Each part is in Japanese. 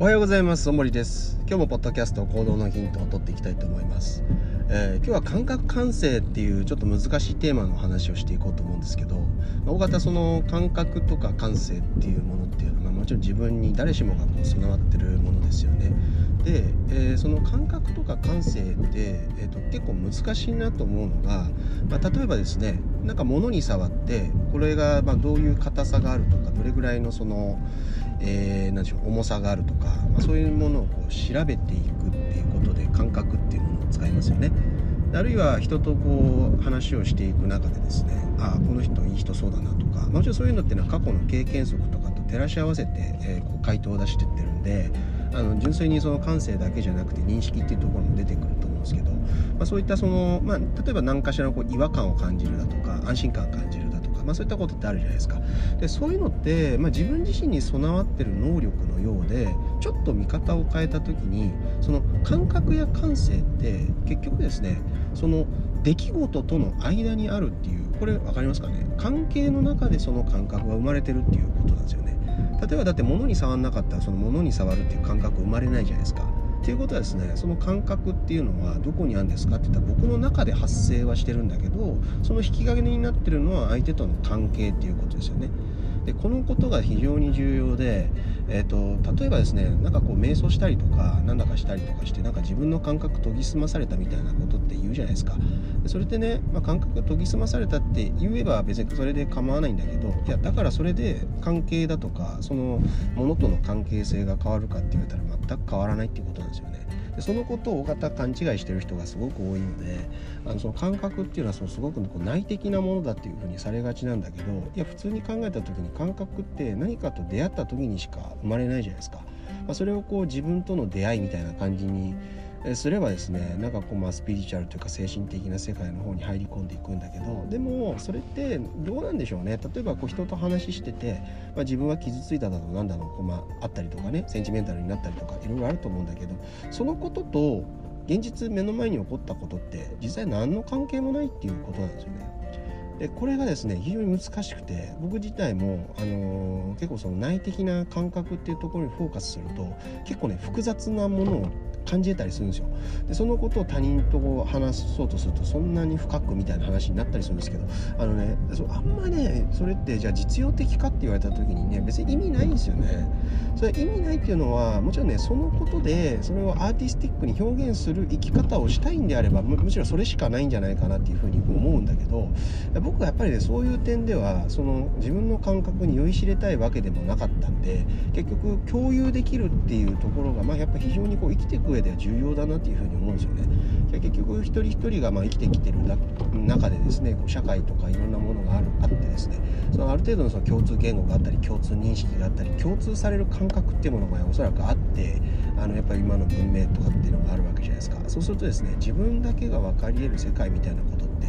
おはようございます。大森です。今日もポッドキャスト行動のヒントを取っていきたいと思います、えー、今日は感覚感性っていうちょっと難しいテーマの話をしていこうと思うんですけど大型その感覚とか感性っていうものっていうのはもちろん自分に誰しもがこう備わってるものですよね。で、えー、その感覚とか感性って、えーと、結構難しいなと思うのが、まあ、例えばですねなんか物に触ってこれがまどういう硬さがあるとかどれぐらいのその、えー、でしょう重さがあるとか、まあ、そういうものをこう調べていくっていうことで感覚っていうものを使いますよね。あるいは人とこう話をしていく中でですねああこの人いい人そうだなとかもちろんそういうのっていうのは過去の経験則とかと照らし合わせて、えー、こう回答を出してってるんであの純粋にその感性だけじゃなくて認識っていうところも出てくると思うんですけど、まあ、そういったその、まあ、例えば何かしらのこう違和感を感じるだとか安心感を感じる、まあ、そういったことってあるじゃないですか。でそういうのって、まあ、自分自身に備わってる能力のようでちょっと見方を変えた時にその感覚や感性って結局ですねその出来事との間にあるっていうこれ分かりますかね？関係の中でその感覚が生まれてるっていうことなんですよね。例えばだって物に触んなかったらその物に触るっていう感覚生まれないじゃないですか。っていうことはですねその感覚っていうのはどこにあるんですかって言ったら僕の中で発生はしてるんだけどその引き金になってるのは相手との関係っていうことですよね。でこのことが非常に重要で、えーと、例えばですねなんかこう瞑想したりとかなんだかしたりとかしてなんか自分の感覚研ぎ澄まされたみたいなことって言うじゃないですか。それってね、まあ、感覚研ぎ澄まされたって言えば別にそれで構わないんだけどいやだからそれで関係だとかそのものとの関係性が変わるかって言われたら全く変わらないっていうことなんですよね。でそのことを大方勘違いしてる人がすごく多いのであのその感覚っていうのはそのすごくこう内的なものだっていうふうにされがちなんだけどいや普通に考えた時に感覚って何かと出会った時にしか生まれないじゃないですか。まあ、それをこう自分との出会いみたいな感じにすればですねなんかこうまあスピリチュアルというか精神的な世界の方に入り込んでいくんだけどでもそれってどうなんでしょうね例えばこう人と話してて、まあ、自分は傷ついただろうなんだろうこう、まあ、あったりとかねセンチメンタルになったりとかいろいろあると思うんだけどそのことと現実目の前に起こったことって実際何の関係もないっていうことなんですよね。でこれがですね非常に難しくて僕自体も、あのー、結構その内的な感覚っていうところにフォーカスすると結構ね複雑なものを感じたりするんですよ。でそのことを他人と話そうとするとそんなに深くみたいな話になったりするんですけどあのねあんまねそれってじゃあ実用的かって言われた時にね別に意味ないんですよね。それ意味ないっていうのはもちろんねそのことでそれをアーティスティックに表現する生き方をしたいんであればむしろそれしかないんじゃないかなっていうふうに思うんだけど僕はやっぱりねそういう点ではその自分の感覚に酔いしれたいわけでもなかったんで結局共有できるっていうところがまあやっぱ非常にこう生きていく上では重要だなっていうふうに思うんですよね。結局一人一人がまあ生きてきてる中でですねこう社会とかいろんなものがあるあってですねそのある程度のその共通言語があったり共通認識があったり共通される感覚っていうものがおそらくあってあのやっぱり今の文明とかっていうのがあるわけじゃないですかそうするとですね自分だけが分かり得る世界みたいなことって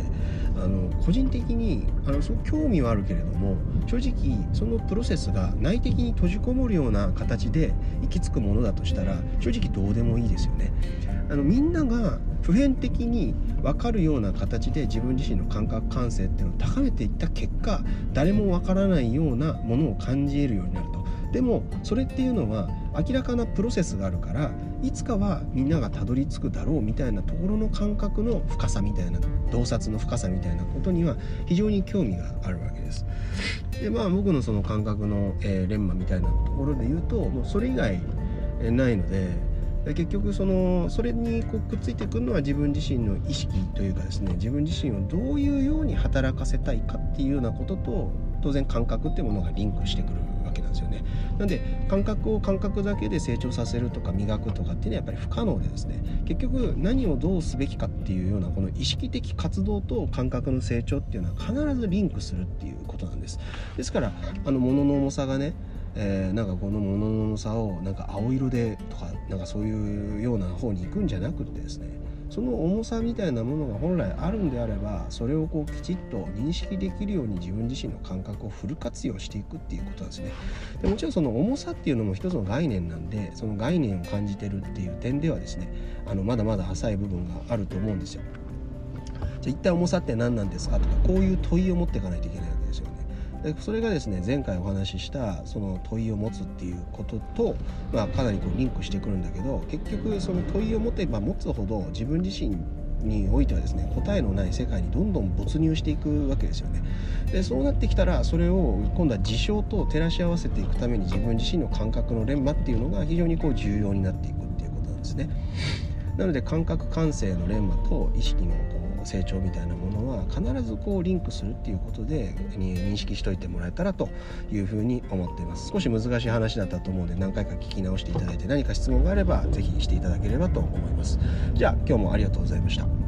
あの個人的にあのすごく興味はあるけれども正直そのプロセスが内的に閉じこもるような形で行き着くものだとしたら正直どうでもいいですよね。あのみんなが普遍的に分かるような形で自分自身の感覚感性っていうのを高めていった結果誰も分からないようなものを感じ得るようになる。でもそれっていうのは明らかなプロセスがあるからいつかはみんながたどり着くだろうみたいなところの感覚の深さみたいな洞察の深さみたいなことには非常に興味があるわけです。でまあ僕のその感覚の、えー、レンマみたいなところで言うともうそれ以外ないので結局そのそれにこうくっついてくるのは自分自身の意識というかですね自分自身をどういうように働かせたいかっていうようなことと当然感覚っていうものがリンクしてくるなんですよね。なんで感覚を感覚だけで成長させるとか磨くとかっていうのはやっぱり不可能でですね結局何をどうすべきかっていうようなこの意識的活動と感覚の成長っていうのは必ずリンクするっていうことなんです。ですからあの物の重さがねえー、なんかこの物の重さをなんか青色でとかなんかそういうような方に行くんじゃなくてですねその重さみたいなものが本来あるんであればそれをこうきちっと認識できるように自分自身の感覚をフル活用していくっていうことなんですね。でもちろんその重さっていうのも一つの概念なんでその概念を感じてるっていう点ではですねあのまだまだ浅い部分があると思うんですよ。じゃあ一体重さって何なんですかとかこういう問いを持っていかないといけない。でそれがですね前回お話ししたその問いを持つっていうことと、まあ、かなりこうリンクしてくるんだけど結局その問いを持てば持つほど自分自身においてはですね答えのない世界にどんどん没入していくわけですよね。でそうなってきたらそれを今度は事象と照らし合わせていくために自分自身の感覚の連磨っていうのが非常にこう重要になっていくっていうことなんですね。なので感覚感性の連磨と意識のこう成長みたいなものは必ずこうリンクするっていうことで認識しといてもらえたらというふうに思っています。少し難しい話だったと思うので何回か聞き直していただいて何か質問があれば是非していただければと思います。じゃあ今日もありがとうございました。